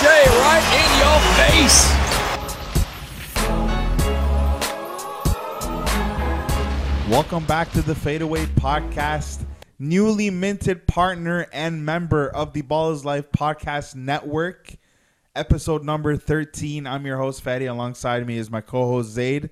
Right in your face. Welcome back to the Faedaway Podcast, newly minted partner and member of the Ballislife Podcast Network, episode number 13. I'm your host, Fatty. Alongside me is my co-host, Zaid.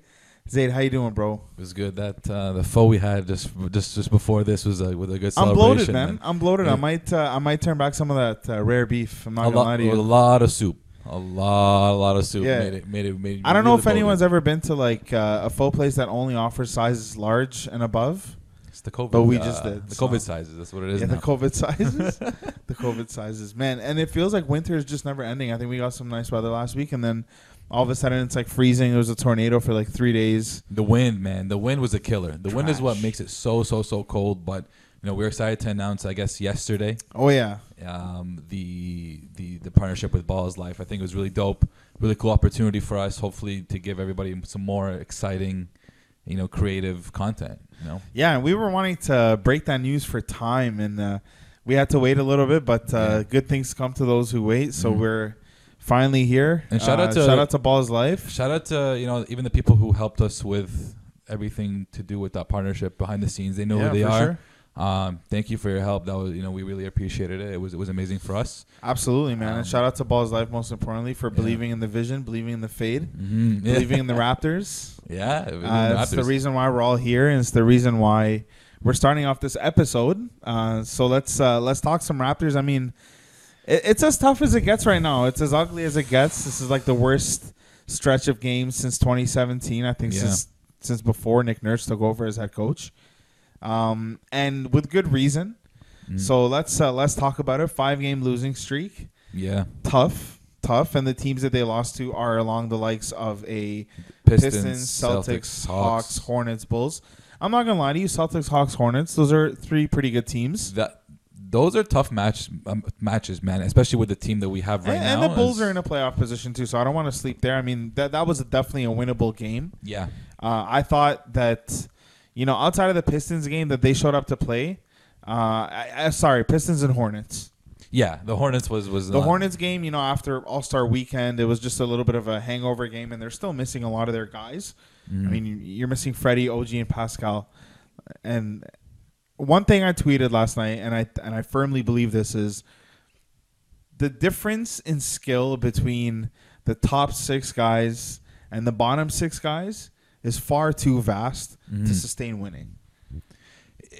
Zaid, how you doing, bro? It was good. That uh, the pho we had just just just before this was a, with a good celebration. I'm bloated, man. and I'm bloated. I might, uh, I might turn back some of that uh, rare beef. I'm not A gonna lot, lie to a lot of soup. A lot, a lot of soup. Yeah. Made it, made it, made. I don't know really if anyone's ever been to like uh, a pho place that only offers sizes large and above. It's the COVID. but we uh, just did, the so. COVID sizes. That's what it is. Yeah, now. the COVID sizes. the COVID sizes, man. And it feels like winter is just never ending. I think we got some nice weather last week, and then all of a sudden it's like freezing. There was a tornado for like three days. The wind, man. The wind was a killer. The wind is what makes it so so so cold. But you know, we're excited to announce. I guess yesterday, Oh yeah, um, the the the partnership with Ballislife. I think it was really dope. Really cool opportunity for us. Hopefully, to give everybody some more exciting, you know, creative content. You know. yeah. And we were wanting to break that news for time, and uh, we had to wait a little bit. But uh, Yeah. good things come to those who wait. So Mhm. we're finally here. And shout out Uh, to- shout out to Ballislife. Shout out to you know even the people who helped us with everything to do with that partnership behind the scenes. They know Yeah, who they are. sure. Um, thank you for your help. That was you know we really appreciated it. It was it was amazing for us. Absolutely, man. Um, and shout out to Ballislife most importantly for Yeah. believing in the vision, believing in the fade, Mm-hmm. believing in the Raptors. Yeah, Uh, it's the reason why we're all here, and it's the reason why we're starting off this episode. Uh, so let's uh, let's talk some Raptors. I mean, it, it's as tough as it gets right now. It's as ugly as it gets. This is like the worst stretch of games since 2017. I think Yeah. since since before Nick Nurse took over as head coach, um, and with good reason. Mm. So let's uh, let's talk about it. Five game losing streak, yeah, tough, tough, and the teams that they lost to are along the likes of a Pistons, Pistons, Celtics, Celtics, Hawks, Hornets, Bulls. I'm not gonna lie to you, Celtics, Hawks, Hornets. Those are three pretty good teams. That those are tough match um, matches, man. Especially with the team that we have right and, now. and the Bulls are in a playoff position too, so I don't want to sleep there. I mean, that that was definitely a winnable game. yeah, Uh, I thought that, you know, outside of the Pistons game that they showed up to play. Uh, I, I, sorry, Pistons and Hornets. yeah. The Hornets was was The Hornets game, you know, after All Star Weekend, it was just a little bit of a hangover game, and they're still missing a lot of their guys. Mhm. I mean, you- you're missing Freddie, OG, and Pascal. And one thing I tweeted last night, and I and I firmly believe this is the difference in skill between the top six guys and the bottom six guys is far too vast Mhm. to sustain winning.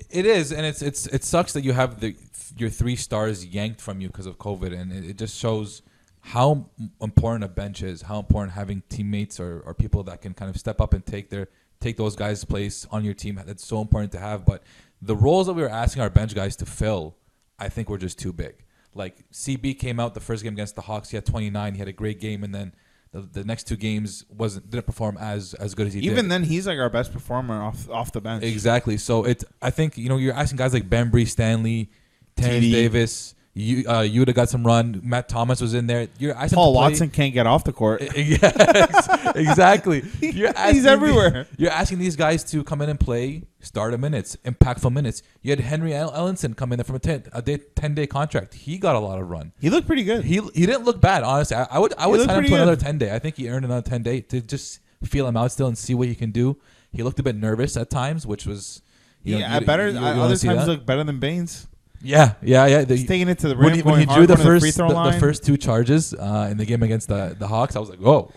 It is, and it's it's it sucks that you have the your three stars yanked from you because of COVID, and it, it just shows how important a bench is, how important having teammates or, or people that can kind of step up and take their take those guys' place on your team. That's so important to have. But the roles that we were asking our bench guys to fill, I think were just too big. Like CB came out the first game against the Hawks, he had 29, he had a great game, and then the, the next two games wasn't didn't perform as as good as he did. Even then, he's like our best performer off off the bench. Exactly. So it, I think you know, you're asking guys like Bembry, Stanley, Terrence TD. Davis. You, uh, have got some run. Matt Thomas was in there. You're asking Paul Watson can't get off the court. ex- exactly. You're asking He's everywhere. You're asking these guys to come in and play starter minutes, impactful minutes. You had Henry El- Ellenson come in there from a ten, a day, 10 day contract. He got a lot of run. He looked pretty good. He he didn't look bad, honestly. I, I would I would sign him to another ten day. I think he earned another ten day to just feel him out still and see what he can do. He looked a bit nervous at times, which was you know, yeah, you- better. you- you uh, other times that? look better than Baynes. Yeah, yeah, yeah. The- taking it to the rim. when he, when he drew the first the, the line. first two charges uh, in the game against the the Hawks, I was like, whoa.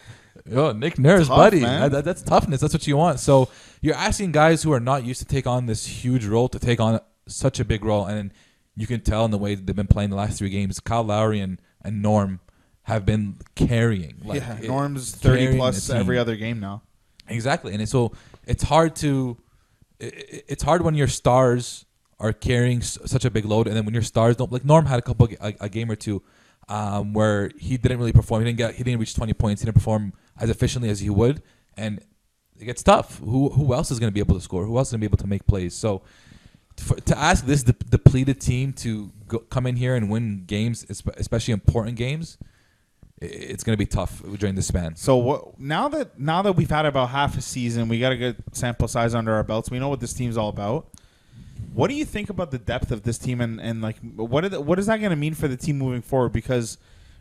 Yo, Nick Nurse, Tough, buddy. That- that- that's toughness. That's what you want. So you're asking guys who are not used to take on this huge role to take on such a big role, and you can tell in the way they've been playing the last three games. Kyle Lowry and, and Norm have been carrying. Like, yeah, it- Norm's thirty plus every other game now. Exactly, and so it's hard to i- i- it's hard when your stars are carrying s- such a big load, and then when your stars don't like Norm had a couple a, a game or two um, where he didn't really perform. He didn't get he didn't reach twenty points. He didn't perform as efficiently as he would, and it gets tough. Who who else is going to be able to score? Who else is going to be able to make plays? So. For, to ask this de- depleted team to go, come in here and win games, especially important games, it's going to be tough during the span. So what? Now that now that we've had about half a season, we got a good sample size under our belts. We know what this team's all about. What do you think about the depth of this team and, and like what are the, what is that going to mean for the team moving forward? Because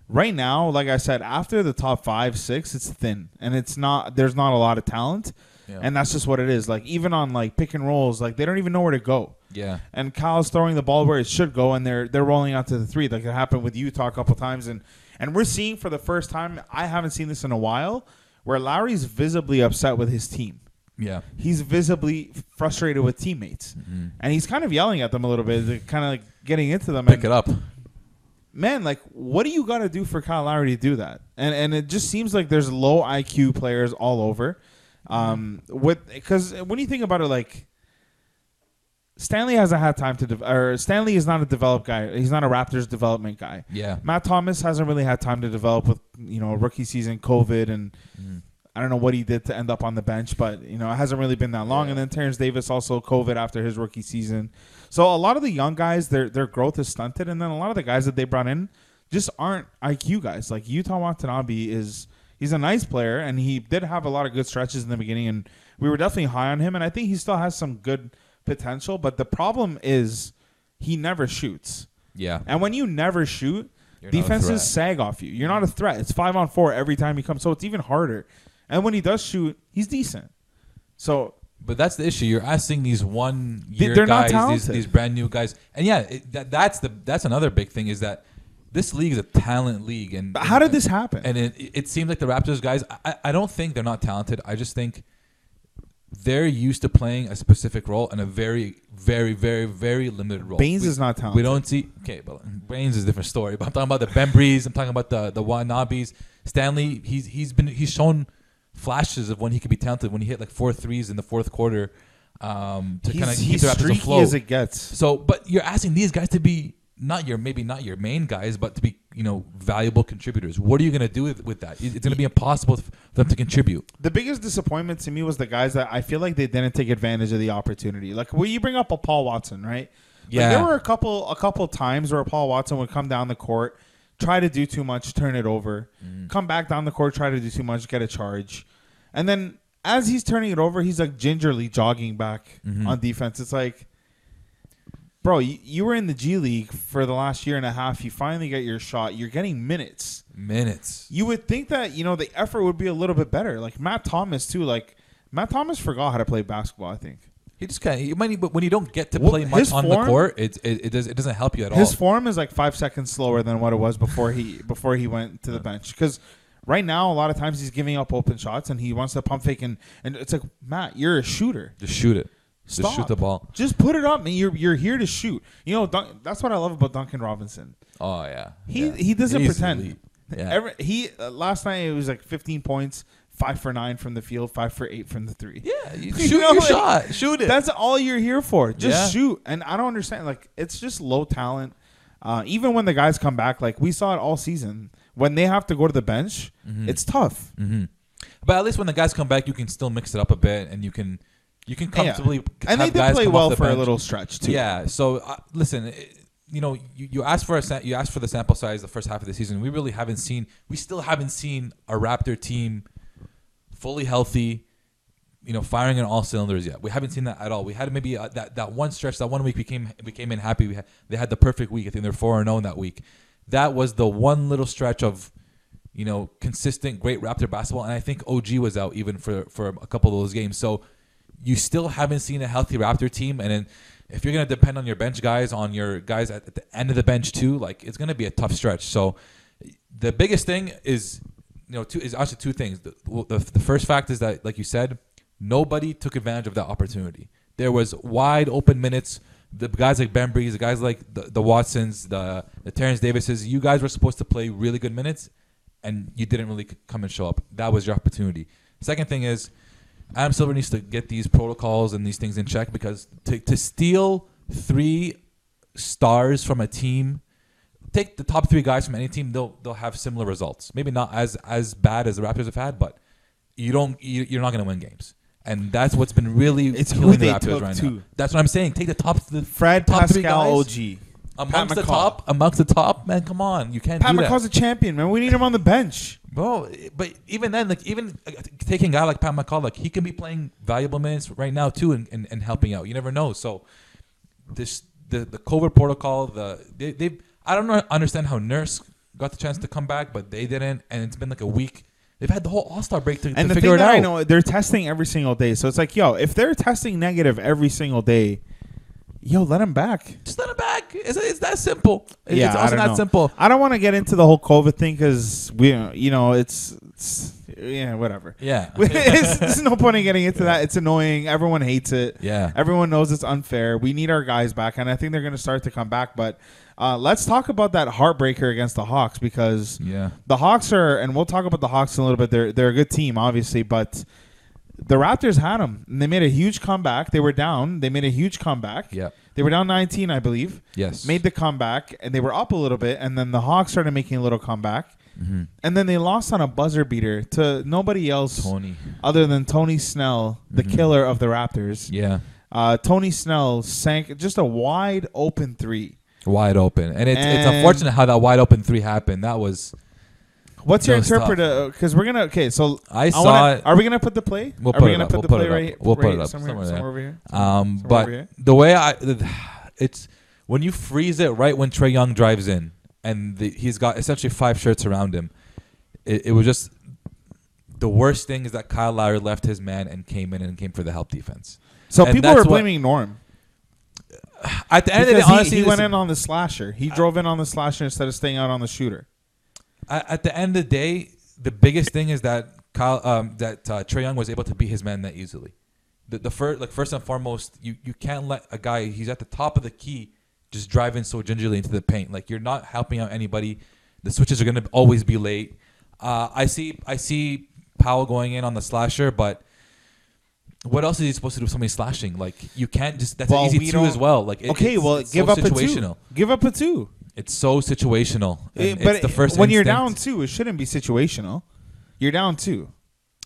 right now, like I said, after the top five, six, it's thin, and it's not. There's not a lot of talent, Yeah. and that's just what it is. Like even on like pick and rolls, like they don't even know where to go. Yeah. And Kyle's throwing the ball where it should go, and they're they're rolling out to the three. Like it happened with Utah a couple times, and and we're seeing for the first time. I haven't seen this in a while, where Lowry's visibly upset with his team. Yeah. He's visibly frustrated with teammates, and he's kind of yelling at them a little bit, kind of like getting into them. Pick and- it up. man, like, what do you got to do for Kyle Lowry to do that? And and it just seems like there's low IQ players all over. Um, with because when you think about it, like Stanley hasn't had time to, de- or Stanley is not a developed guy. He's not a Raptors development guy. Yeah. Matt Thomas hasn't really had time to develop with you know rookie season, COVID, and I don't know what he did to end up on the bench, but you know it hasn't really been that long. And then Terrence Davis also COVID after his rookie season. So a lot of the young guys, their their growth is stunted, and then a lot of the guys that they brought in just aren't IQ guys. Like Yuta Watanabe is he's a nice player, and he did have a lot of good stretches in the beginning, and we were definitely high on him, and I think he still has some good potential. But the problem is he never shoots. Yeah. And when you never shoot, You're defenses sag off you. You're not a threat. It's five on four every time he comes, so it's even harder. And when he does shoot, he's decent. So But that's the issue. You're asking these one year they're guys, these, these brand new guys, and yeah, it, that, that's the that's another big thing is that this league is a talent league, and But how did this happen? And it, it seems like the Raptors guys. I, I don't think they're not talented. I just think they're used to playing a specific role in a very, very, very, very limited role. Baynes We- is not talented. We don't see. Okay, but Baynes is a different story. But I'm talking about the Bembrys. I'm talking about the the Wanabes. Stanley. He's he's been he's shown flashes of when he could be talented. When he hit like four threes in the fourth quarter, um, to kind of keep he's the Raptors afloat. as it gets. So, but you're asking these guys to be not your maybe not your main guys, but to be you know valuable contributors. What are you going to do with, with that? It's going to be impossible for them to contribute. The biggest disappointment to me was the guys that I feel like they didn't take advantage of the opportunity. Like when you bring up a Paul Watson, right? Like, Yeah. there were a couple a couple times where Paul Watson would come down the court, try to do too much, turn it over, Mm-hmm. come back down the court, try to do too much, get a charge, and then as he's turning it over, he's like gingerly jogging back Mm-hmm. on defense. It's like. Bro, you, you were in the G League for the last year and a half. You finally get your shot. You're getting minutes Minutes. you would think that you know the effort would be a little bit better. Like Matt Thomas too. Like Matt Thomas forgot how to play basketball. I think He just kind of. You might, but when you don't get to Well, play much on form- the court, it it, it does it doesn't help you at his all. His form is like five seconds slower than what it was before he before he went to the bench. Because right now, a lot of times he's giving up open shots and he wants to pump fake and and it's like Matt, you're a shooter. just shoot it. Stop. Just shoot the ball. Just put it up, man. You're you're here to shoot. You know Dun- that's what I love about Duncan Robinson. Oh yeah. He Yeah. he doesn't He's pretend. elite. Yeah. Every, he uh, last night it was like 15 points, five for nine from the field, five for eight from the three. yeah. You You shoot know, your like, shot. Shoot it. That's all you're here for. Just Yeah. shoot. And I don't understand. Like it's just low talent. Uh, even when the guys come back, like we saw it all season, when they have to go to the bench, Mm-hmm. it's tough. But at least when the guys come back, you can still mix it up a bit, and you can you can Yeah. comfortably And they did guys play well for a little stretch too. Yeah. So uh, listen, it- you know, you, you asked for a sa- you asked for the sample size the first half of the season. We really haven't seen. We still haven't seen a Raptor team fully healthy. You know, firing on all cylinders yet. We haven't seen that at all. We had maybe uh, that that one stretch, that one week we came we came in happy. We had, they had the perfect week. I think they're four and zero that week. That was the one little stretch of you know, consistent great Raptor basketball. And I think OG was out even for for a couple of those games. So you still haven't seen a healthy Raptor team. And then if you're gonna depend on your bench guys, on your guys at, at the end of the bench too, like it's gonna be a tough stretch. So the biggest thing is you know two is actually two things. The, the, the first fact is that like you said, nobody took advantage of that opportunity. There was wide open minutes. The guys like Bembrys, the guys like the, the Watsons, the the Terrence Davises, you guys were supposed to play really good minutes, and you didn't really come and show up. That was your opportunity. Second thing is, Adam Silver needs to get these protocols and these things in check because to, to steal three stars from a team, take the top three guys from any team, they'll they'll have similar results. Maybe not as as bad as the Raptors have had, but you don't you, you're not going to win games. And that's what's been really It's who killing the they Raptors took, right too. now. That's what I'm saying. Take the top the Fred top three Pascal guys OG. amongst the top amongst the top. Man, come on, you can't Pat do that. McCaw's a champion, man. We need him on the bench. Bro, but even then, like even uh, taking a guy like Pat McCaw, like he can be playing valuable minutes right now too, and, and, and helping out. You never know. So this the the COVID protocol, the they they I don't know, understand how Nurse got the chance to come back, but they didn't, and it's been like a week. They've had the whole All Star break to, to And the figure thing it that out. I know, they're testing every single day. So it's like, yo, if they're testing negative every single day, yo, let them back. Just let him back. It's, it's that simple. It- yeah, it's also not know. simple. I don't want to get into the whole COVID thing because we, you know, it's, it's yeah, whatever. Yeah. it's, there's no point in getting into that. It's annoying. Everyone hates it. Yeah. Everyone knows it's unfair. We need our guys back, and I think they're going to start to come back. But uh, let's talk about that heartbreaker against the Hawks because Yeah. the Hawks are, and we'll talk about the Hawks in a little bit. They're they're a good team, obviously, but the Raptors had them. And they made a huge comeback. They were down. They made a huge comeback. Yep. They were down 19, I believe. Yes. Made the comeback, and they were up a little bit, and then the Hawks started making a little comeback. Mm-hmm. And then they lost on a buzzer beater to nobody else Tony. other than Tony Snell, the Mhm. killer of the Raptors. Yeah. Uh, Tony Snell sank just a wide open three. Wide open, and it's it's unfortunate how that wide open three happened. That was What's your interpreter? Because we're gonna okay. So I saw wanna- it. Are we gonna put the play? We'll are put we it gonna up. put We'll the put play right? We'll put right it up somewhere, somewhere somewhere over here. Um, Somewhere but here. the way I, it's when you freeze it right when Trae Young drives in, and the, he's got essentially five shirts around him. It, it was just the worst thing is that Kyle Lowry left his man and came in and came for the help defense. So And people were blaming Norm At the end of the day, he, honestly, he went in on the slasher. He drove in on the slasher instead of staying out on the shooter. at, at the end of the day, the biggest thing is that Kyle, um, that uh, Trae Young was able to beat his man that easily. The, the first, like first and foremost, you, you can't let a guy he's at the top of the key just driving so gingerly into the paint. Like you're not helping out anybody. The switches are gonna always be late. Uh, I see I see Powell going in on the slasher, but what else is he supposed to do with somebody slashing? Like you can't just that's Well, an easy we two as well. Like it- okay, it's- well, it's give so up situational. a two. Give up a two. It's so situational. Eh, And but it's the first when you're down two, it shouldn't be situational. You're down two.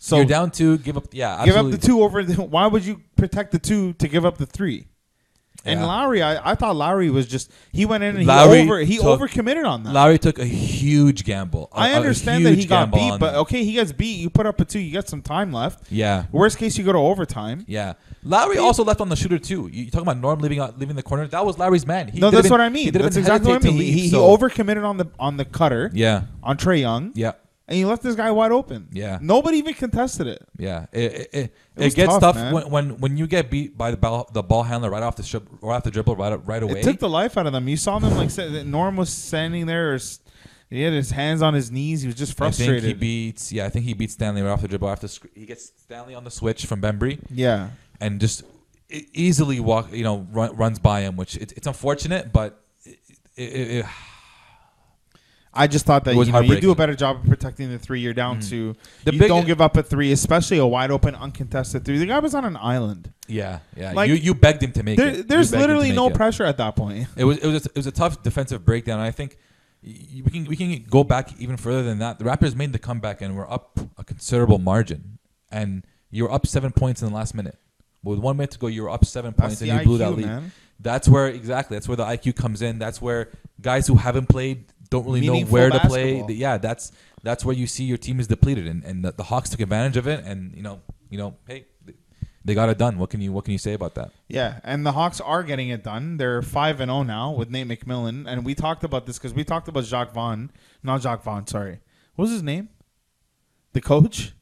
So you're down two. Give up. Yeah, give up the two over. The, why would you protect the two to give up the three? And Yeah. Lowry, I, I thought Lowry was just he went in and Lowry he over he took- overcommitted on that. Lowry took a huge gamble. A- I understand that he got beat, but okay, he gets beat. You put up a two, you got some time left. yeah, Worst case, you go to overtime. yeah. Lowry also left on the shooter too. You talking about Norm leaving out, leaving the corner? That was Lowry's man. He no, that's what I mean. That's exactly what I mean. He, leave, he so- over committed on the on the cutter Yeah, on Trae Young, yeah, and he left this guy wide open. Yeah. nobody even contested it. yeah. It it, it, was it gets tough, tough, when, when when you get beat by the ball the ball handler right off the strip, right off the dribble right right away. It took the life out of them. You saw them like Norm was standing there, or he had his hands on his knees. He was just I think he frustrated. beats. Yeah, I think he beats Stanley right off the dribble. After sc- he gets Stanley on the switch from Bembry. yeah, and just easily walk, you know, run, runs by him, which it, it's unfortunate, but it, it, it, I just thought that was you, know, you do a better job of protecting the three. You're down mm-hmm. to The you big- don't give up a three, especially a wide open, uncontested three. The guy was on an island. yeah, yeah. Like, you you begged him to make There, it. There's begged him to literally no it. pressure at that point. It was it was a, it was a tough defensive breakdown. I think we can we can go back even further than that. The Raptors made the comeback and were up a considerable margin, and you were up seven points in the last minute. With one minute to go, you were up seven points the and you blew that lead. man. That's where exactly. That's where the IQ comes in. That's where guys who haven't played don't really know Meaningful where to play. basketball. Yeah, that's that's where you see your team is depleted, and, and the, the Hawks took advantage of it. And you know, you know, hey, they got it done. What can you what can you say about that? Yeah, and the Hawks are getting it done. They're five and zero now with Nate McMillan, and we talked about this because we talked about Jacque Vaughn, not Jacque Vaughn. Sorry, what was his name? The coach.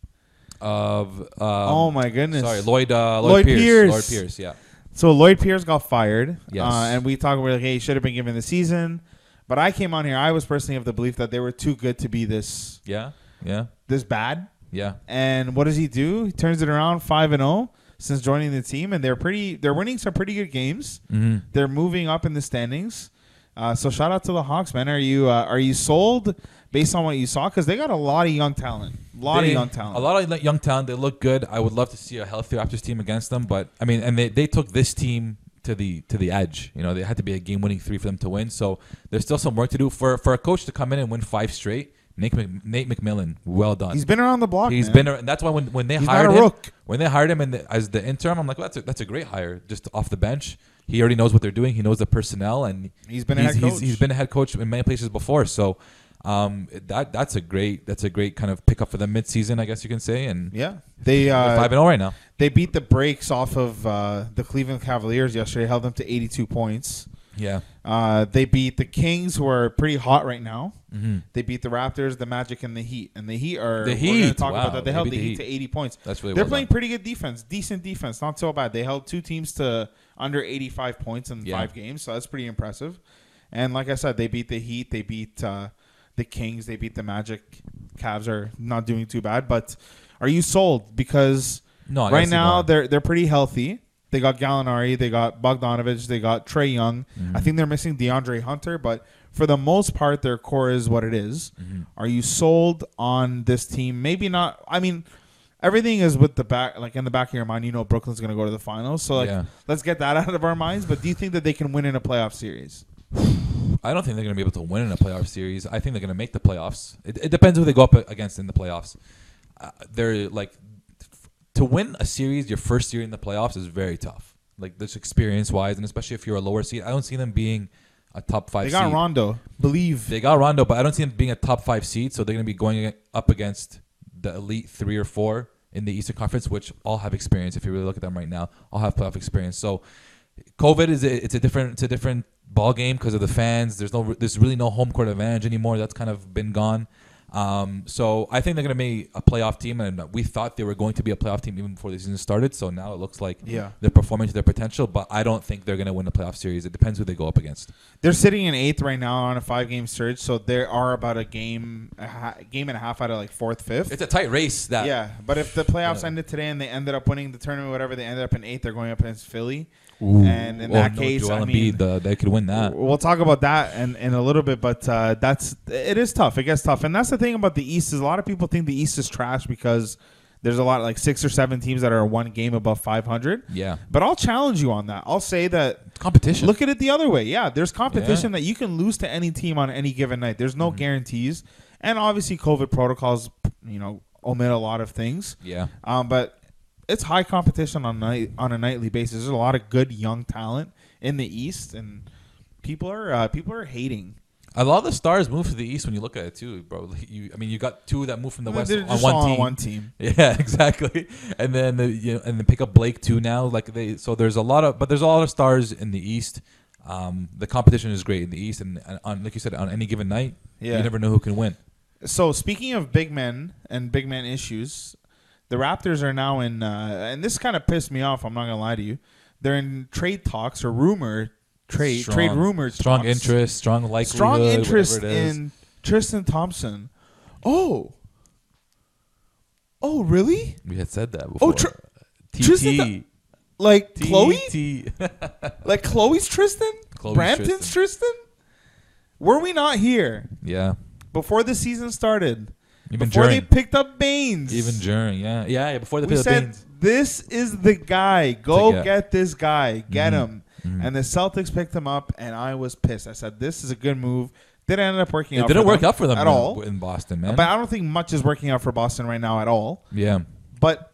Of um, oh my goodness! sorry, Lloyd uh, Lloyd, Lloyd Pierce. Pierce. Lloyd Pierce. Yeah, So Lloyd Pierce got fired. Yes. Uh, and we talked about like, hey, he should have been given the season. But I came on here. I was personally of the belief that they were too good to be this yeah, yeah, this bad. yeah. And what does he do? He turns it around five and zero since joining the team, and they're pretty. They're winning some pretty good games. Mm-hmm. They're moving up in the standings. Uh, so shout out to the Hawks, man. Are you uh, are you sold based on what you saw? Because they got a lot of young talent. A lot They- of young talent. A lot of young talent. They look good. I would love to see a healthy Raptors team against them, but I mean, and they, they took this team to the to the edge. You know, they had to be a game winning three for them to win. So there's still some work to do for for a coach to come in and win five straight. Nate, Mc, Nate McMillan, well done. He's been around the block. He's man. been, and that's why when, when they He's hired him, when they hired him in the, as the interim, I'm like, well, that's a, that's a great hire, just off the bench. He already knows what they're doing. He knows the personnel, and He's been a head he's, he's been a head coach in many places before. So um, that that's a great that's a great kind of pickup for them midseason, I guess you can say. And Yeah, they uh, five and zero right now. they beat the brakes off of uh, the Cleveland Cavaliers yesterday. Held them to 82 points. Yeah. Uh, they beat the Kings, who are pretty hot right now. hmm They beat the Raptors, the Magic, and the Heat. And the Heat are The we're Heat, talk wow, about that. They they held the the Heat to 80 points. That's really They're well playing done. pretty good defense, decent defense, not so bad. They held two teams to under 85 points in Yeah. five games, so that's pretty impressive. And like I said, they beat the Heat, they beat uh, the Kings, they beat the Magic. Cavs are not doing too bad, but are you sold? Because No, right now are. they're they're pretty healthy. They got Gallinari, they got Bogdanovic, they got Trae Young. Mm-hmm. I think they're missing DeAndre Hunter, but for the most part, their core is what it is. Mm-hmm. Are you sold on this team? Maybe not. I mean, everything is with the back, like in the back of your mind. You know, Brooklyn's going to go to the finals, so like, Yeah. let's get that out of our minds. But do you think that they can win in a playoff series? I don't think they're going to be able to win in a playoff series. I think they're going to make the playoffs. It, it depends who they go up against in the playoffs. Uh, they're like to win a series, your first year in the playoffs is very tough. Like this experience wise, and especially if you're a lower seed, I don't see them being a top five. They got seed. Rondo. Believe. They got Rondo, but I don't see them being a top five seed. So they're going to be going up against the elite three or four in the Eastern Conference, which all have experience. If you really look at them right now, all have playoff experience. So COVID is a, it's a different it's a different ball game because of the fans. There's no there's really no home court advantage anymore. That's kind of been gone. Um, so I think they're going to be a playoff team, and we thought they were going to be a playoff team even before the season started. So now it looks like Yeah. they're performing to their potential. But I don't think they're going to win the playoff series. It depends who they go up against. They're sitting in eighth right now on a five-game surge, so there are about a game, a ha- game and a half out of like fourth, fifth. It's a tight race. That Yeah, but if the playoffs Yeah. ended today and they ended up winning the tournament, whatever, they ended up in eighth, they're going up against Philly. Ooh. And in Oh, that no, case, Joel I mean, Embiid, uh, they could win that. We'll talk about that in, in a little bit, but uh, that's it is tough. It gets tough, and that's the thing about the East is a lot of people think the East is trash because there's a lot like six or seven teams that are one game above 500. Yeah, But I'll challenge you on that. I'll say that competition. Look at it the other way. Yeah, there's competition that you can lose to any team on any given night. There's Mm-hmm. no guarantees, and obviously COVID protocols, you know, omit a lot of things. yeah, Um, but it's high competition on night on a nightly basis. There's a lot of good young talent in the East, and people are uh, people are hating. a lot of the stars move to the east when you look at it too, bro. Like, You, I mean, you got two that move from the west on one on one team. Yeah, exactly. And then the, you know, and then pick up Blake too now. Like they, so there's a lot of, but there's a lot of stars in the East. Um, the competition is great in the East, and, and on like you said, on any given night, Yeah. you never know who can win. So speaking of big men and big men issues, the Raptors are now in, uh, and this kind of pissed me off. I'm not gonna lie to you. They're in trade talks or rumor trade Strong- trade rumors. strong talks. interest, strong likelihood, strong interest in Tristan Thompson. Oh, oh really? We had said that before. Oh, Tr- TT, Tristan Th- Like Khloe? T- Like Khloe's Tristan? Khloe's Brampton's Tristan? Were we not here yeah, before the season started? Even before during, they picked up Baynes. even during, yeah, yeah, yeah. Before the we said Philippines, this is the guy. Go get. get this guy. Get Mhm. him. Mhm. And the Celtics picked him up, and I was pissed. I said this is a good move. Didn't end up working. it out didn't work out for them at all. in Boston, man. But I don't think much is working out for Boston right now at all. yeah, But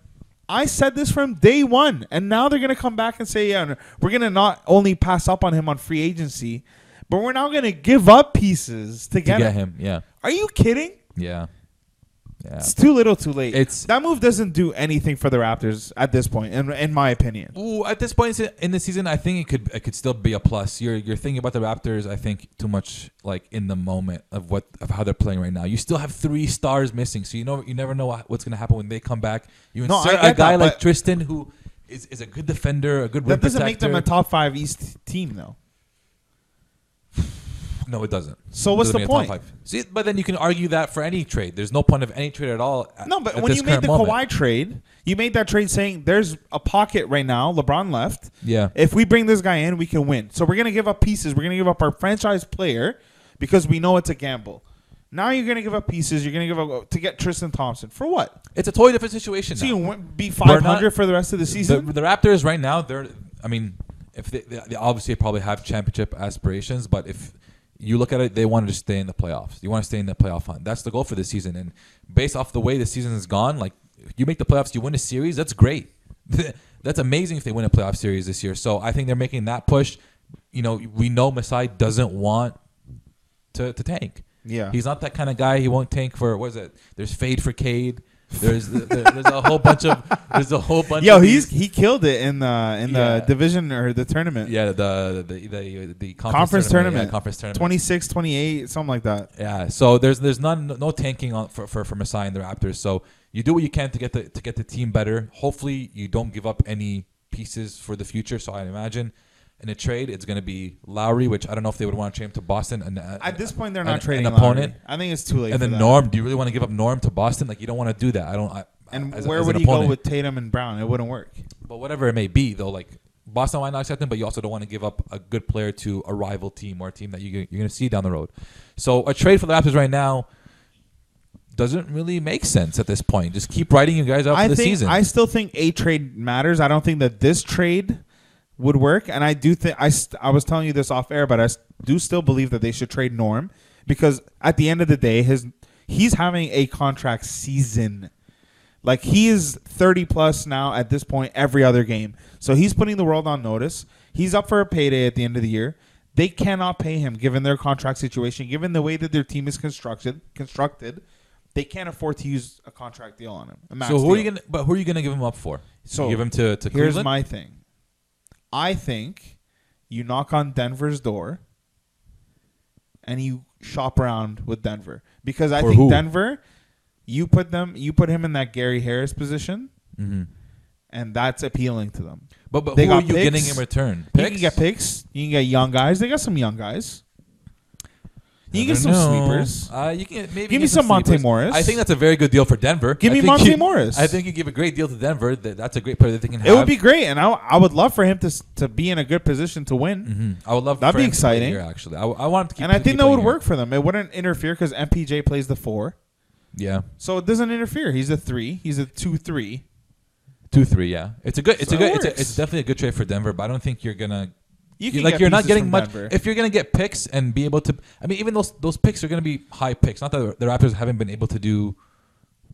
I said this from day one, and now they're gonna come back and say, yeah, we're gonna not only pass up on him on free agency, but we're now gonna give up pieces to to get, get him. him, yeah, Are you kidding? yeah, yeah. It's too little, too late. It's- that move doesn't do anything for the Raptors at this point, in, in my opinion. Ooh, at this point in the season, I think it could it could still be a plus. You're you're thinking about the Raptors. I think too much like in the moment of what of how they're playing right now. You still have three stars missing, so you know you never know what's gonna happen when they come back. You No, insert a guy that, like Tristan who is, is a good defender, a good That doesn't make them a top five East team, though. No, it doesn't. So what's Doesn't the make a top point? five. See, but then you can argue that for any trade. There's no point of any trade at all. at- No, but at when this you made current the moment. Kawhi trade, you made that trade saying there's a pocket right now. LeBron left. yeah, If we bring this guy in, we can win. So we're gonna give up pieces. We're gonna give up our franchise player because we know it's a gamble. Now you're gonna give up pieces. You're gonna give up to get Tristan Thompson for what? it's a totally different situation. So now. you win- be We're 500 not- for the rest of the the, season? the Raptors right now, they're. I mean, if they, they, they obviously probably have championship aspirations, but if you look at it, they want to stay in the playoffs. You want to stay in the playoff hunt. That's the goal for this season. And based off the way the season has gone, like you make the playoffs, you win a series. That's great. that's amazing if they win a playoff series this year. So I think they're making that push. You know, we know Masai doesn't want to, to tank. yeah. He's not that kind of guy. He won't tank for what is it? There's fade for Cade. There's there, there's a whole bunch of there's a whole bunch. Yo, of he's he killed it in the in Yeah. the division or the tournament. yeah the the the, the conference, Conference tournament. yeah, conference tournament 26, 28, something like that. Yeah, so there's there's none no tanking on for for, for Masai and the Raptors. So you do what you can to get the to get the team better. Hopefully you don't give up any pieces for the future. So I imagine in a trade it's going to be Lowry, which I don't know if they would want to trade him to Boston. And uh, At this point, they're an- not trading an Lowry. opponent. I think it's too late. And then that. Norm, do you really want to give up Norm to Boston? Like you don't want to do that. I don't. I, And as- where as would an he go with Tatum and Brown? It wouldn't work. But whatever it may be, though, like Boston might not accept him, but you also don't want to give up a good player to a rival team or a team that you, you're going to see down the road. So a trade for the Raptors right now doesn't really make sense at this point. Just keep writing you guys out for I the season. I still think a trade matters. I don't think that this trade would work, and I do think I st- I was telling you this off air, but I s- do still believe that they should trade Norm because at the end of the day, his he's having a contract season. Like he is 30 plus now at this point every other game. So he's putting the world on notice. He's up for a payday at the end of the year. They cannot pay him given their contract situation, given the way that their team is constructed. Constructed, they can't afford to use a contract deal on him. so who are you going to? But who are you going to give him up for? So, you give him to to Here's Cleveland? my thing. I think you knock on Denver's door and you shop around with Denver because I For think who? Denver, you put them, you put him in that Gary Harris position, Mhm. and that's appealing to them. But but They who are you picks. getting in return? You can get picks. You can get young guys. They got some young guys. You can get some sleepers. Uh, you can maybe Give me get some Monte sleepers. Morris. I think that's a very good deal for Denver. Give I me think Monte you- Morris. I think you give a great deal to Denver. That, that's a great player that they can have. It would be great, and I, I would love for him to s- to be in a good position to win. Mhm. I would love That'd for be him to exciting. Here, actually, I, I want him to keep. and I think that would here. work for them. It wouldn't interfere because MPJ plays the four, Yeah, so it doesn't interfere. He's a three. He's a two three. two three. Yeah, it's a good. It's So a good. it It's, a, it's definitely a good trade for Denver. But I don't think you're gonna. You you- can like get you're not getting much. Denver. If you're gonna get picks and be able to, I mean, even those those picks are gonna be high picks. Not that the Raptors haven't been able to do.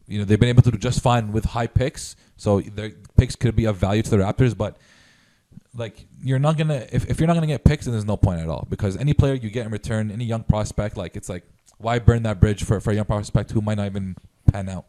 You know, they've been able to do just fine with high picks. So their picks could be of value to the Raptors, but like you're not gonna if, if you're not gonna get picks then there's no point at all because any player you get in return any young prospect like it's like why burn that bridge for, for a young prospect who might not even pan out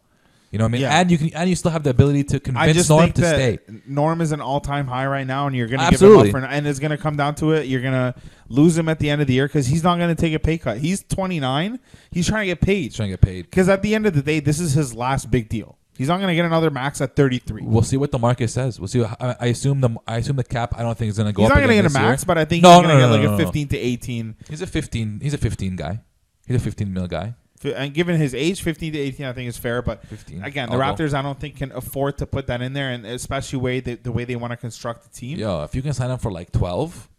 you know what I mean Yeah. and you can and you still have the ability to convince Norm to stay Norm is an all time high right now, and you're going to give him up for, and it's going to come down to it. You're going to lose him at the end of the year because he's not going to take a pay cut. He's 29. He's trying to get paid he's trying to get paid because at the end of the day, this is his last big deal. He's not going to get another max at 33. we'll see what the market says we'll see what, I, I assume the I assume the cap I don't think is gonna go He's not going to get a this year. max, but I think No, he's no, going to no, get like a no. 15 to 18. he's a 15 he's a 15 guy he's a 15 mil guy And given his age, 15 to 18, I think is fair. But 15 again, the I'll. Raptors, I don't think can afford to put that in there, and especially way the, the way they want to construct the team. Yo, if you can sign him for like 12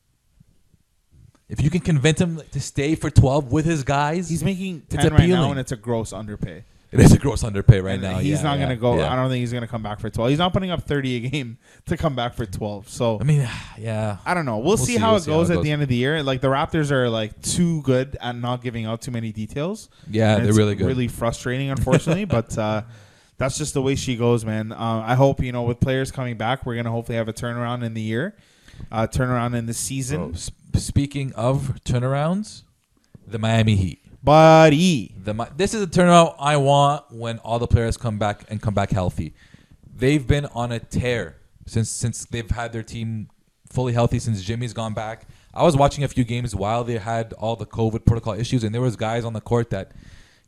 if you can convince him to stay for 12 with his guys He's making 10 right now, and it's a gross underpay. It is a gross underpay right And now. he's yeah, not yeah, going to go. yeah. I don't think he's going to come back for 12. He's not putting up 30 a game to come back for 12. So I mean, yeah. I don't know. We'll, We'll see, see, how we'll it see how goes it at goes. the end of the year. Like the Raptors are like too good at not giving out too many details. Yeah, they're really good. Really frustrating, unfortunately, but uh, that's just the way she goes, man. Uh, I hope you know with players coming back, we're gonna hopefully have a turnaround in the year, uh, turnaround in the season. Bro, speaking of turnarounds, the Miami Heat. Buddy, The this is a turnaround I want when all the players come back and come back healthy. They've been on a tear since since they've had their team fully healthy since Jimmy's gone back. I was watching a few games while they had all the COVID protocol issues, and there was guys on the court that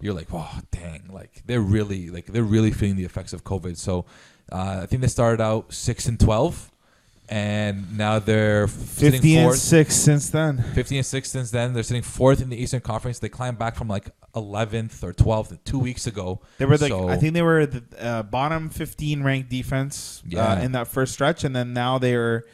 you're like, oh dang, like they're really like they're really feeling the effects of COVID. So uh, I think they started out six and twelve, and now they're f- sitting fifty and fourth. six since then. 15 and 6 since then. They're sitting fourth in the Eastern Conference. They climbed back from like 11th or 12th two weeks ago. They were like, So- I think they were the uh, bottom fifteen ranked defense uh, in that first stretch, and then now they are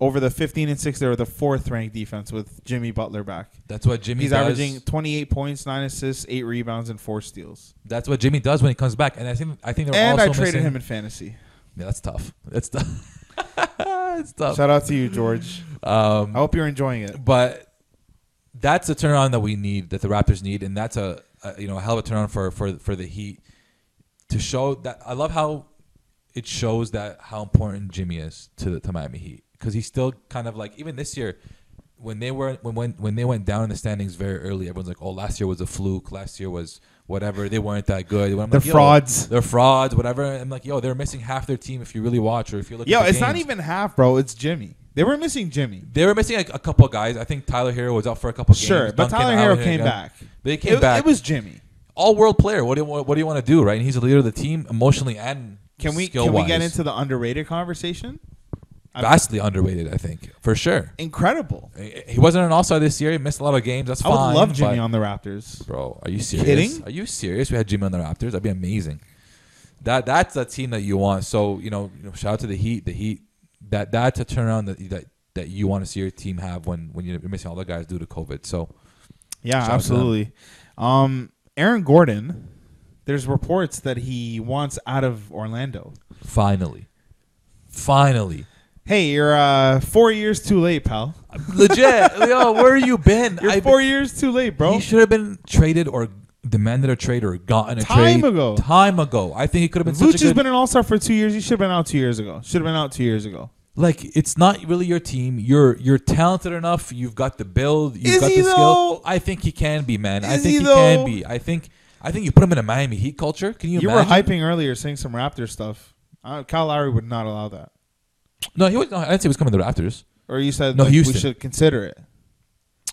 over the fifteen and six. They were the fourth ranked defense with Jimmy Butler back. That's what Jimmy He's does. averaging twenty eight points, nine assists, eight rebounds, and four steals. That's what Jimmy does when he comes back. And I think I think they're And also I traded missing- him in fantasy. Yeah, that's tough. That's tough. it's tough. Shout out to you, George. Um, I hope you're enjoying it. but that's a turnaround that we need, that the Raptors need, and that's a, a you know a hell of a turnaround for for for the Heat to show that. I love how it shows that how important Jimmy is to the to Miami Heat because he's still kind of like even this year when they were when when when they went down in the standings very early, everyone's like, "Oh, last year was a fluke. Last year was whatever. They weren't that good." I'm They're like, frauds. They're frauds. Whatever. I'm like, "Yo, they're missing half their team if you really watch or if you look." Yo, at the it's not even half, bro. It's Jimmy. They were missing Jimmy. They were missing like a couple guys. I think Tyler Herro was out for a couple Sure, games. but Duncan Tyler out Herro came again. back. They came It, back. it was Jimmy. all world player. What do you what, what do you want to do, right? And he's the leader of the team emotionally and Can we can skill-wise. we get into the underrated conversation? Vastly underrated? I think for sure. Incredible. He wasn't an all star this year. He missed a lot of games. That's fine. I would love Jimmy on the Raptors. Bro, are you serious? Kidding? Are you serious? We had Jimmy on the Raptors. That'd be amazing. That that's a team that you want. So you know, you know, shout out to the Heat. The Heat. That that's a turnaround that that, that you want to see your team have when when you're missing all the guys due to COVID. So Yeah, Shout out to them. absolutely. Um, Aaron Gordon. There's reports that he wants out of Orlando. finally, finally, Hey, you're uh, four years too late, pal. legit, yo, where you been? You're I- four years too late, bro. He should have been traded or demanded a trade or gotten a trade. Time trade ago. Time ago, I think he could have been Vooch such a has good. been an All Star for two years. He should have been out two years ago. Should have been out two years ago. like it's not really your team. You're you're talented enough. You've got the build. You've Is got he, the though? skill. I think he can be, man. I Is think he, he, though? can be. I think I think you put him in a Miami Heat culture. Can you, You, imagine? were hyping earlier, saying some Raptor stuff. Uh, Kyle Lowry would not allow that. No, he was. No, I didn't say he was coming to the Raptors. Or you said No, like, we should consider it.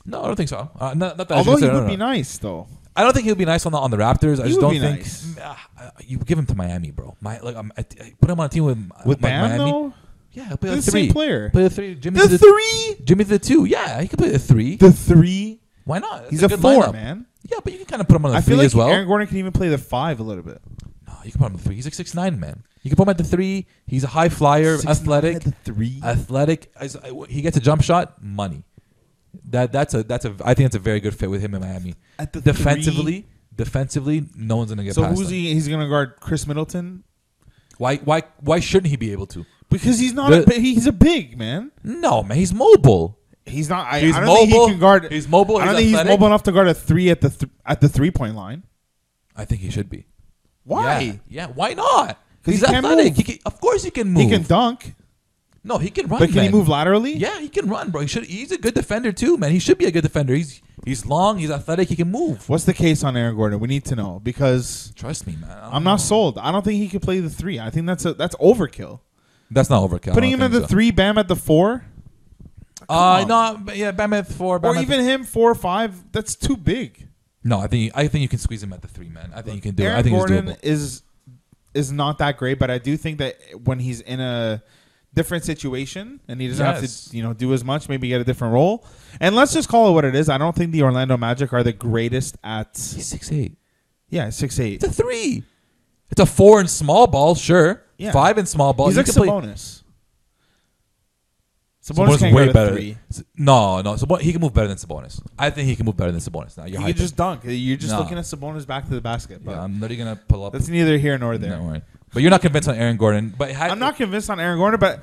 No, I don't think so. Uh, not, not that Although he no, would no, be nice, though. I don't think he'll be nice on the on the Raptors. I just don't think nice. Uh, you give him to Miami, bro. My like um, I, I put him on a team with With like Bam, Miami. though? Yeah, he'll play the the three. same player. Play the three. Jimmy The the, three? Jimmy the two. Yeah, he could play the three. The three? Why not? He's a, good four, lineup. man. Yeah, but you can kind of put him on the I three feel like as well. Aaron Gordon can even play the five a little bit. You can put him at the three. He's like six nine, man. You can put him at the three. He's a high flyer, Six athletic, at the three. athletic. Uh, he gets a jump shot, money. That that's a that's a. I think that's a very good fit with him in Miami. At the defensively, defensively, no one's gonna get So who's him. he? He's gonna guard Khris Middleton Why why why shouldn't he be able to? because he's not. The- a, he's a big man. No, man, he's mobile. He's not. I, He's I don't think mobile. he can guard. He's mobile, I don't think athletic. he's mobile enough to guard a three at the th- at the three point line. I think he should be. Why? Yeah, yeah why not? He's he can't athletic. move. He can, of course he can move. He can dunk, no, he can run. but can he move laterally? Yeah, he can run, bro. He should. He's a good defender too, man. He should be a good defender. He's he's long. He's athletic. He can move. What's the case on Aaron Gordon? We need to know because Trust me, man. I'm not sold. I don't think he could play the three. I think that's a that's overkill. That's not overkill. Putting him at the so. three, Bam at the four, Uh, on. no, yeah, Bam at four. Bam or at even him four or five. That's too big. No. I think I think you can squeeze him at the three, man. I think you can do Aaron it. I think Gordon it's doable. is is not that great, but I do think that when he's in a different situation and he doesn't have to, you know, do as much, maybe get a different role. And let's just call it what it is. I don't think the Orlando Magic are the greatest at He's six eight. yeah six eight. It's a three. It's a four in small ball, sure. Yeah. Five in small ball. He's You like can play- Sabonis. Sabonis, Sabonis way better. three. No, no. Sabon- he can move better than Sabonis. I think he can move better than Sabonis. Now you're He just dunk. You're just No. looking at Sabonis back to the basket. But Yeah, I'm literally gonna pull up. that's neither here nor there. Don't worry. But you're not convinced on Aaron Gordon. But ha- I'm not convinced on Aaron Gordon, but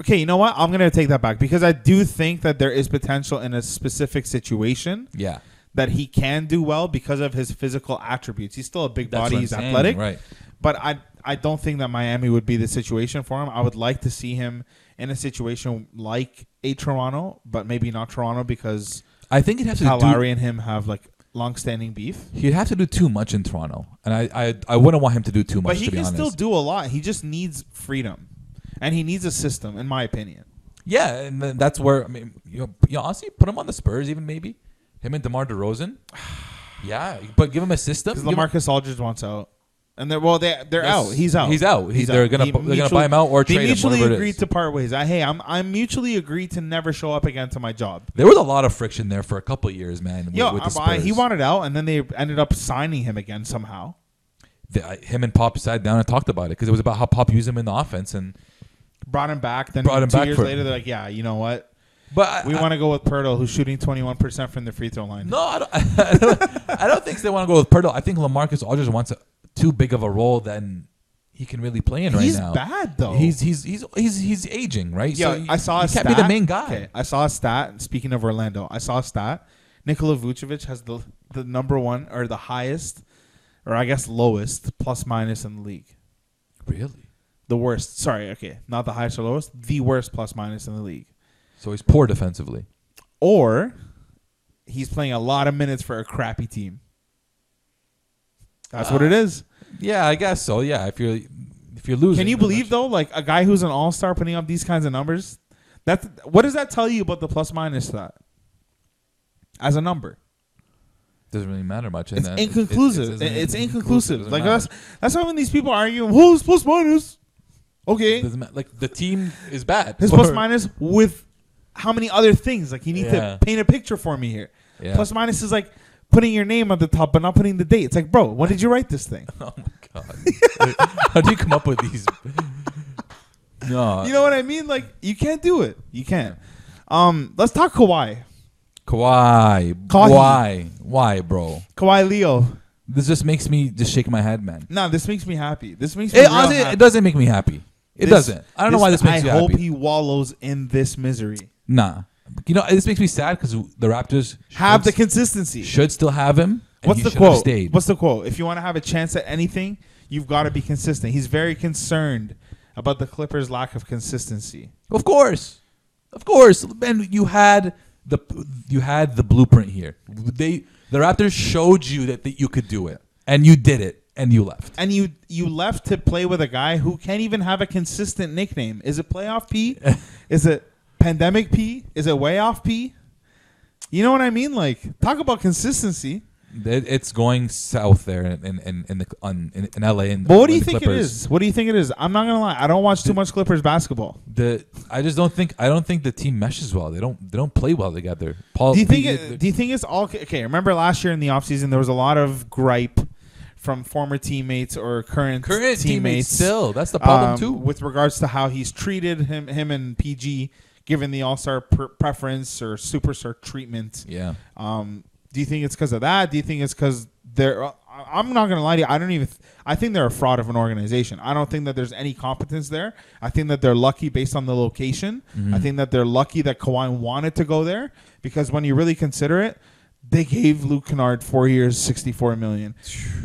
okay, you know what? I'm gonna take that back because I do think that there is potential in a specific situation Yeah, that he can do well because of his physical attributes. He's still a big That's body. He's saying, athletic, right? But I I don't think that Miami would be the situation for him. I would like to see him in a situation like a Toronto, but maybe not Toronto because I think he'd have to. Lowry and him have like long-standing beef. He'd have to do too much in Toronto, and I, I, I wouldn't want him to do too much. But he to be can honest. still do a lot. He just needs freedom, and he needs a system, in my opinion. Yeah, and then that's where I mean, you know, you know, honestly, put him on the Spurs, even maybe him and DeMar DeRozan. Yeah, but give him a system. Because him- Aldridge wants out, and they're well, they they're Yes. out. He's out. He's out. He- they're gonna- He they're gonna buy him out or they trade him, mutually whatever it agreed is. to part ways. I, hey, I'm I'm mutually agreed to never show up again to my job. there was a lot of friction there for a couple of years, man. With, Yo, with the I- Spurs. he wanted out, and then they ended up signing him again somehow. The- I- him and Pop sat down and talked about it because it was about how Pop used him in the offense, and Brought him back. Then Brought him two back years for- later, they're like, yeah, you know what? but I, We I- want to go with Poeltl, who's shooting 21 percent from the free throw line. No, I don't, I don't, I don't think they want to go with Poeltl. I think LaMarcus Aldridge wants a, too big of a role than he can really play in right he's now. He's bad though. He's he's he's he's he's aging, right? Yeah, so I saw A he a can't be the main guy. Okay, I saw a stat. Speaking of Orlando, I saw a stat. Nikola Vucevic has the the number one or the highest, or I guess lowest plus minus in the league. Really? The worst. Sorry, okay, not the highest or lowest. The worst plus minus in the league. So he's poor defensively. or he's playing a lot of minutes for a crappy team. That's what it uh, is. Yeah, I guess so. Yeah, if you're if you're losing, Can you believe that's- though, like a guy who's an all star putting up these kinds of numbers? That's what does that tell you about the plus minus to that? As a number, doesn't really matter much? and it's then it- it- it inconclusive. it's it inconclusive. doesn't Like matter. that's that's why when these people argue, who's plus minus? Okay, Doesn't matter. Like the team is bad. his Or- plus minus with how many other things? Like you need Yeah. to paint a picture for me here. Yeah. Plus minus is like putting your name on the top but not putting the date. It's like, bro, when did you write this thing? Oh my god! How do you come up with these? No, You know what I mean? Like you can't do it. You can't. Um, let's talk Kawhi. Kawhi. Kawhi. Why? Why, bro? Kawhi Leo. This just makes me just shake my head, man. No, this makes me happy. This makes me It, real honestly, happy. it doesn't make me happy. It This- doesn't. I don't know why this makes I you hope happy. he wallows in this misery. nah, you know this makes me sad because the Raptors Have the consistency. should still have him. What's he the quote? What's the quote? If you want to have a chance at anything, you've got to be consistent. He's very concerned about the Clippers' lack of consistency. Of course, of course, man. You had the you had the blueprint here. They the Raptors showed you that, that you could do it, and you did it, and you left. And you you left to play with a guy who can't even have a consistent nickname. Is it playoff P? Is it pandemic P? Is it way off P? You know what I mean? Like talk about consistency. It, it's going south there in in, in, in the on, in, in LA. And But what do you think it Clippers. is? What do you think it is? I'm not gonna lie. I don't watch too much Clippers basketball. The I just don't think I don't think the team meshes well. They don't they don't play well together. Paul, Do you think it, do you think it's all okay? Remember last year in the offseason there was a lot of gripe from former teammates or current current teammates teammates still? That's the problem um, too. with regards to how he's treated him him and PG given the All Star per- preference or superstar treatment. yeah, Um, do you think it's because of that? Do you think it's because they're? I- I'm not gonna lie to you. I don't even. I think they're a fraud of an organization. I don't think that there's any competence there. I think that they're lucky based on the location. Mm-hmm. I think that they're lucky that Kawhi wanted to go there because when you really consider it, they gave Luke Kennard four years, sixty-four million.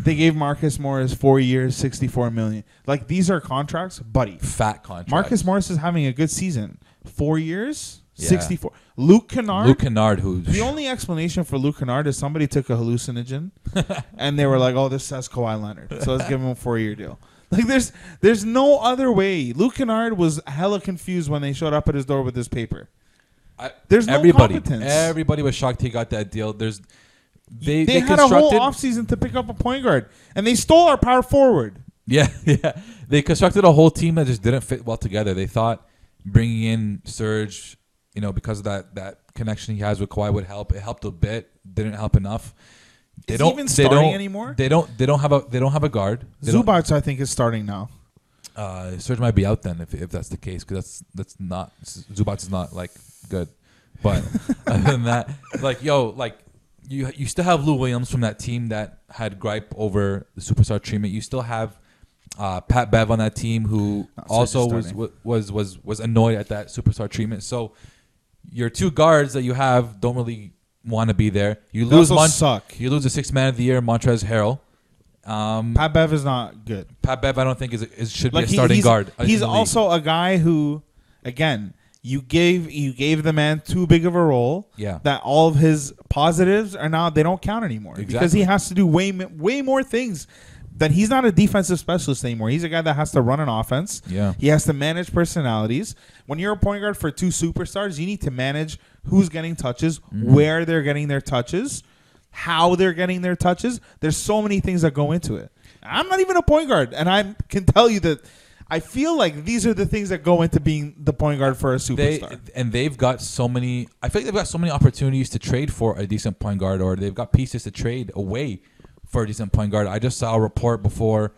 They gave Marcus Morris four years, sixty-four million. Like these are contracts, buddy. fat contracts. Marcus Morris is having a good season. Four years, Yeah. sixty-four. Luke Kennard. Luke Kennard, who The only explanation for Luke Kennard is somebody took a hallucinogen, and they were like, "Oh, this says Kawhi Leonard, so let's give him a four-year deal." Like, there's there's no other way. Luke Kennard was hella confused when they showed up at his door with this paper. I, There's no everybody, competence. everybody was shocked he got that deal. There's they They, they, had a whole offseason to pick up a point guard, and they stole our power forward. yeah yeah they constructed a whole team that just didn't fit well together. They thought bringing in Serge, you know, because of that that connection he has with Kawhi would help. It helped a bit, didn't help enough. They Is don't even they starting don't, anymore? They don't they don't have a they don't have a guard. They don't- I think, is starting now. Uh, Serge might be out then if, if that's the case because that's that's not Zubac is not like good. But other than that, like yo, like you you still have Lou Williams from that team that had gripe over the superstar treatment. You still have uh, Pat Bev on that team who Not also was, was was was annoyed at that superstar treatment. So your two guards that you have don't really want to be there. You They lose also Mon- suck. You lose a six man of the year, Montrez Harrell. Um, Pat Bev is not good. Pat Bev, I don't think is, is should be a he- starting he's, guard. in He's the league. also a guy who, again, you gave you gave the man too big of a role. Yeah. That all of his positives are now they don't count anymore because Exactly. he has to do way m- way more things. That he's not a defensive specialist anymore. He's a guy that has to run an offense. Yeah. He has to manage personalities. When you're a point guard for two superstars, you need to manage who's getting touches, Mm-hmm. where they're getting their touches, how they're getting their touches. There's so many things that go into it. I'm not even a point guard, and I can tell you that I feel like these are the things that go into being the point guard for a they superstar. and they've got so many. I feel like they've got so many opportunities to trade for a decent point guard, or they've got pieces to trade away for a decent point guard. I just saw a report before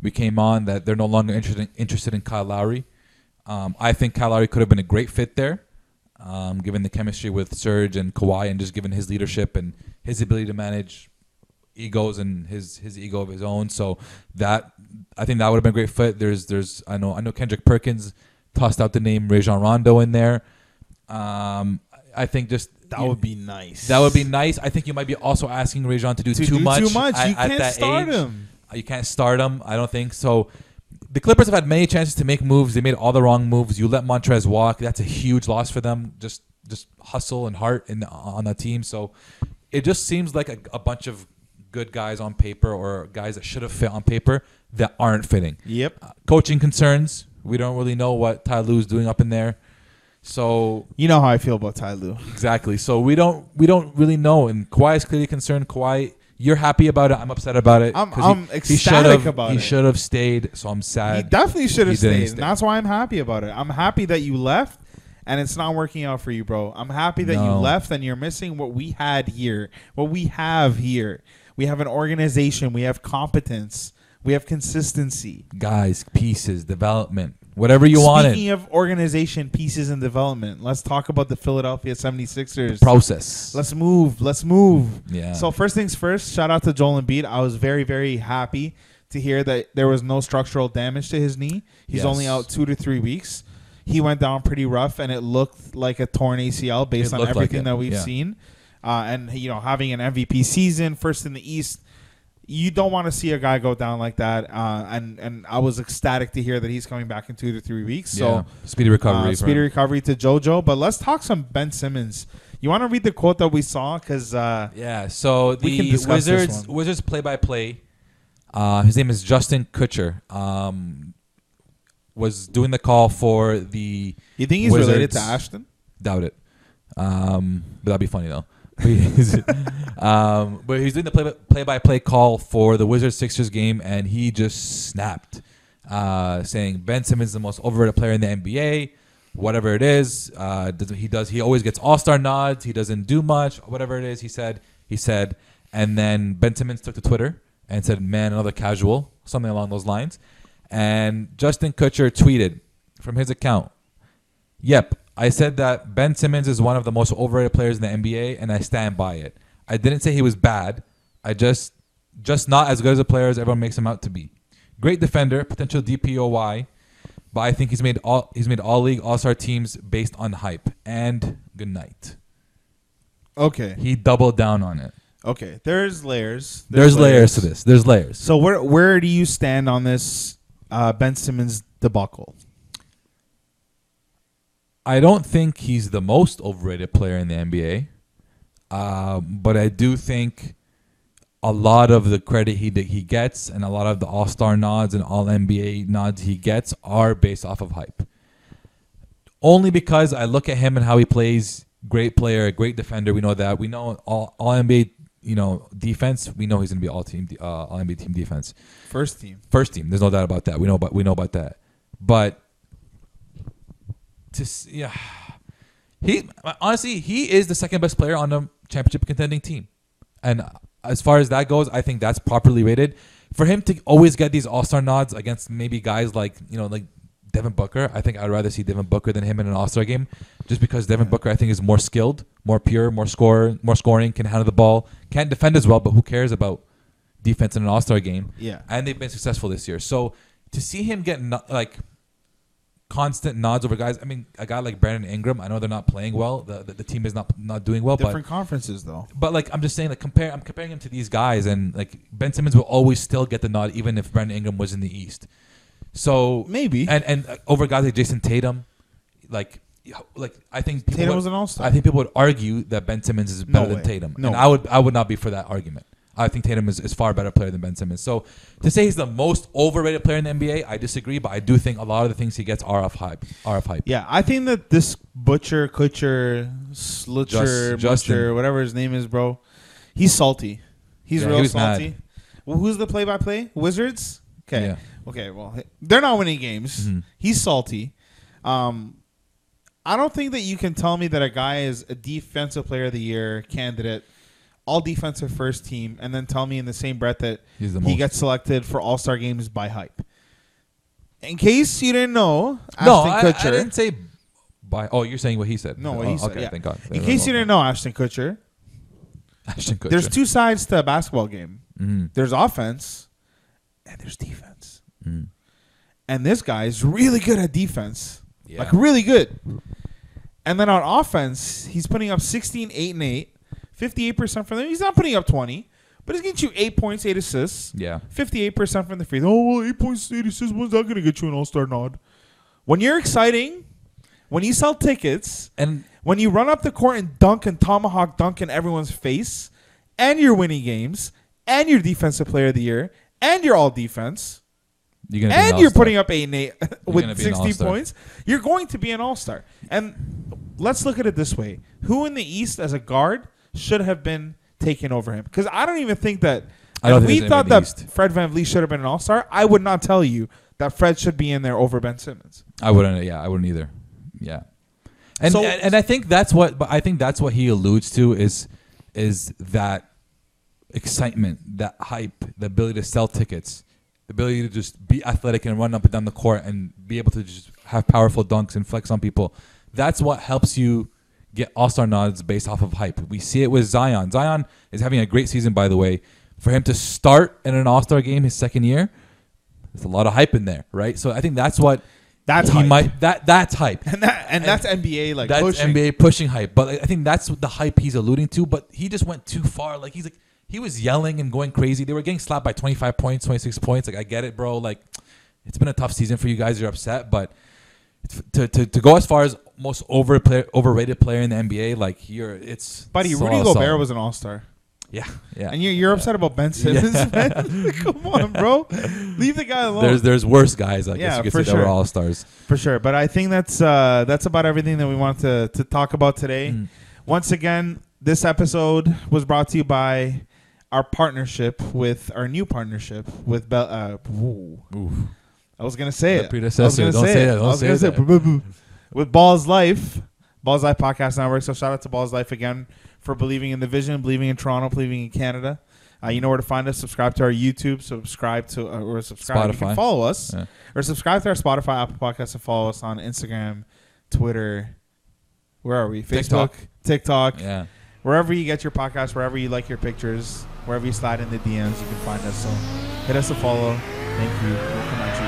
we came on that they're no longer interested interested in Kyle Lowry. Um, I think Kyle Lowry could have been a great fit there, um, given the chemistry with Serge and Kawhi, and just given his leadership and his ability to manage egos and his his ego of his own. So that I think that would have been a great fit. There's there's I know I know Kendrick Perkins tossed out the name Rajon Rondo in there. Um, I think just you- be nice. that would be nice. I think you might be also asking Rajon to do To too do much. too much. At, You at can't that start age. him. Uh, You can't start him. I don't think so. The Clippers have had many chances to make moves. They made all the wrong moves. You let Montrez walk. That's a huge loss for them. Just just hustle and heart in on the team. So it just seems like a, a bunch of good guys on paper or guys that should have fit on paper that aren't fitting. Yep. Uh, coaching concerns. We don't really know what Ty Lue's doing up in there. So You know how I feel about Ty Lue. exactly. So we don't we don't really know. And Kawhi is clearly concerned. Kawhi, you're happy about it. I'm upset about it. I'm- I'm he ecstatic have about he it. He should have stayed. So I'm sad. He definitely should have stayed. stay. That's why I'm happy about it. I'm happy that you left and it's not working out for you, bro. I'm happy that you left and you're missing what we had here, what we have here. We have an organization, we have competence, we have consistency. Guys, pieces, development, whatever you wanted. Speaking of organization, pieces, and development, let's talk about the Philadelphia 76ers. Process. Let's move. Let's move. Yeah. So first things first, shout out to Joel Embiid. I was very, very happy to hear that there was no structural damage to his knee. He's Yes. only out two to three weeks. He went down pretty rough, and it looked like a torn ACL based It on looked like everything that we've yeah. seen. Uh, and you know, having an MVP season, first in the East, you don't want to see a guy go down like that. Uh, and and I was ecstatic to hear that he's coming back in two to three weeks. So yeah. speedy recovery. uh, speedy recovery to JoJo. But let's talk some Ben Simmons. You want to read the quote that we saw? Because uh, Yeah. So the Wizards. Wizards play by play. Uh, his name is Justin Kutcher. Um, was doing the call for the you think he's related to Ashton? doubt it. Um, but that'd be funny though. He's- um, but he's doing the play by play call for the Wizards Sixers game, and he just snapped, uh, saying Ben Simmons is the most overrated player in the NBA. Whatever it is, uh, he does. He always gets All Star nods. He doesn't do much. Whatever it is, he said. He said, and then Ben Simmons took to Twitter and said, "Man, another casual," something along those lines. And Justin Kutcher tweeted from his account, Yep, I said that Ben Simmons is one of the most overrated players in the NBA, and I stand by it. I didn't say he was bad. I just, just not as good as a player as everyone makes him out to be. Great defender, potential DPOY, but I think he's made all he's made all league all star teams based on hype. And good night. Okay, He doubled down on it. okay. There's layers. There's, layers to this. There's layers. So where where do you stand on this uh, Ben Simmons debacle? I don't think he's the most overrated player in the NBA, um, but I do think a lot of the credit he he gets and a lot of the All Star nods and All NBA nods he gets are based off of hype. Only because I look at him and how he plays. Great player, great defender. We know that. We know all All NBA. You know defense. We know he's going to be all team, uh, All NBA team defense First team. first team. There's no doubt about that. We know about we know about that. But to yeah, he honestly he is the second best player on the championship contending team, and as far as that goes, I think that's properly rated. For him to always get these All Star nods against maybe guys like you know like Devin Booker, I think I'd rather see Devin Booker than him in an All Star game, just because Devin Booker I think is more skilled, more pure, more score, more scoring, can handle the ball, can't defend as well, but who cares about defense in an All Star game? Yeah. and they've been successful this year. So to see him get no, like constant nods over guys, I mean, a guy like Brandon Ingram, I know they're not playing well. The the, the team is not not doing well, Different but conferences though. but like I'm just saying, like compare, I'm comparing him to these guys, and like Ben Simmons will always still get the nod, even if Brandon Ingram was in the East. So Maybe. and and uh, over guys like Jayson Tatum, like. Like I think people Tatum would, was an all-star. I think people would argue that Ben Simmons is No better than. Tatum, No and. I would I would not be for that argument. I think Tatum is, is far better player than Ben Simmons. So to say he's the most overrated player in the NBA, I disagree. But I do think a lot of the things he gets are of hype. Are of hype. Yeah, I think that this Butcher, Kutcher, Slutcher, Just- Butcher, whatever his name is, bro, he's salty. He's Yeah, real was salty. mad. Well, who's the play-by-play? Wizards. Okay. Yeah. Okay. Well, they're not winning games. Mhm. He's salty. Um, I don't think that you can tell me that a guy is a defensive player of the year candidate, all defensive first team, and then tell me in the same breath that He's the he most. gets selected for All Star games by hype. In case you didn't know, no, Ashton I, I Kutcher. didn't say. By oh, you're saying what he said. No, what Oh, he said. Okay, yeah. thank God. In case you didn't know, Ashton Kutcher, Ashton Kutcher. there's two sides to a basketball game. Mhm. There's offense, and there's defense. Mhm. And this guy is really good at defense, Yeah. like really good. And then on offense, he's putting up 16, 8, and 8, 58% from them. He's not putting up 20, but he's getting you 8 points, 8 assists, Yeah. 58% from the free throw. Oh, well, 8 points, 8 assists. When's that going to get you an all star nod? When you're exciting, when you sell tickets, And when you run up the court and dunk and tomahawk dunk in everyone's face, and you're winning games, and you're defensive player of the year, and you're all defense, you're gonna be an and you're putting up eight and eight with 60 points, you're going to be an all star. And let's look at it this way: Who in the East as a guard should have been taking over him? Because I don't even think that. I don't if think we thought that East. Fred VanVleet should have been an all star, I would not tell you that Fred should be in there over Ben Simmons. I wouldn't. Yeah, I wouldn't either. Yeah, and So- and, and I think that's what. But I think that's what he alludes to is is that excitement, that hype, the ability to sell tickets, the ability to just be athletic and run up and down the court and be able to just have powerful dunks and flex on people. That's what helps you get All Star nods based off of hype. We see it with Zion. Zion is having a great season, by the way. For him to start in an All Star game his second year, there's a lot of hype in there, right? So I think that's what That's he hype. might that that's hype. And that and, that's NBA like that's pushing. NBA pushing hype. But I think that's what the hype he's alluding to. But he just went too far. Like he's like he was yelling and going crazy. They were getting slapped by 25 points, 26 points. Like I get it, bro. Like it's been a tough season for you guys. You're upset, but to, to, to go as far as most over player, overrated player in the NBA, like you're it's Buddy, so Rudy. Gobert was an all star. yeah yeah. And you're, you're upset about Ben Simmons, man? Come on, bro. Leave the guy alone. there's there's worse guys. I guess Yeah, you could for say that were sure. all stars. For sure. But I think that's uh, that's about everything that we want to, to talk about today. Mm. Once again, this episode was brought to you by our partnership with our new partnership with Bell. Uh, ooh. I was gonna say The it. predecessor. I was gonna Don't say, it. that. Don't I was say gonna say that. with Ballislife, Balls Life Podcast Network. So shout out to Ballislife again for believing in the vision, believing in Toronto, believing in Canada. Uh, you know where to find us. Subscribe to our YouTube. Subscribe to uh, or subscribe. You can Spotify. follow us Yeah. or subscribe to our Spotify, Apple Podcasts, and follow us on Instagram, Twitter. Where are we? Facebook, TikTok. TikTok, Yeah. wherever you get your podcast, wherever you like your pictures, wherever you slide in the DMs, you can find us. So hit us a follow. Thank you. We'll come at you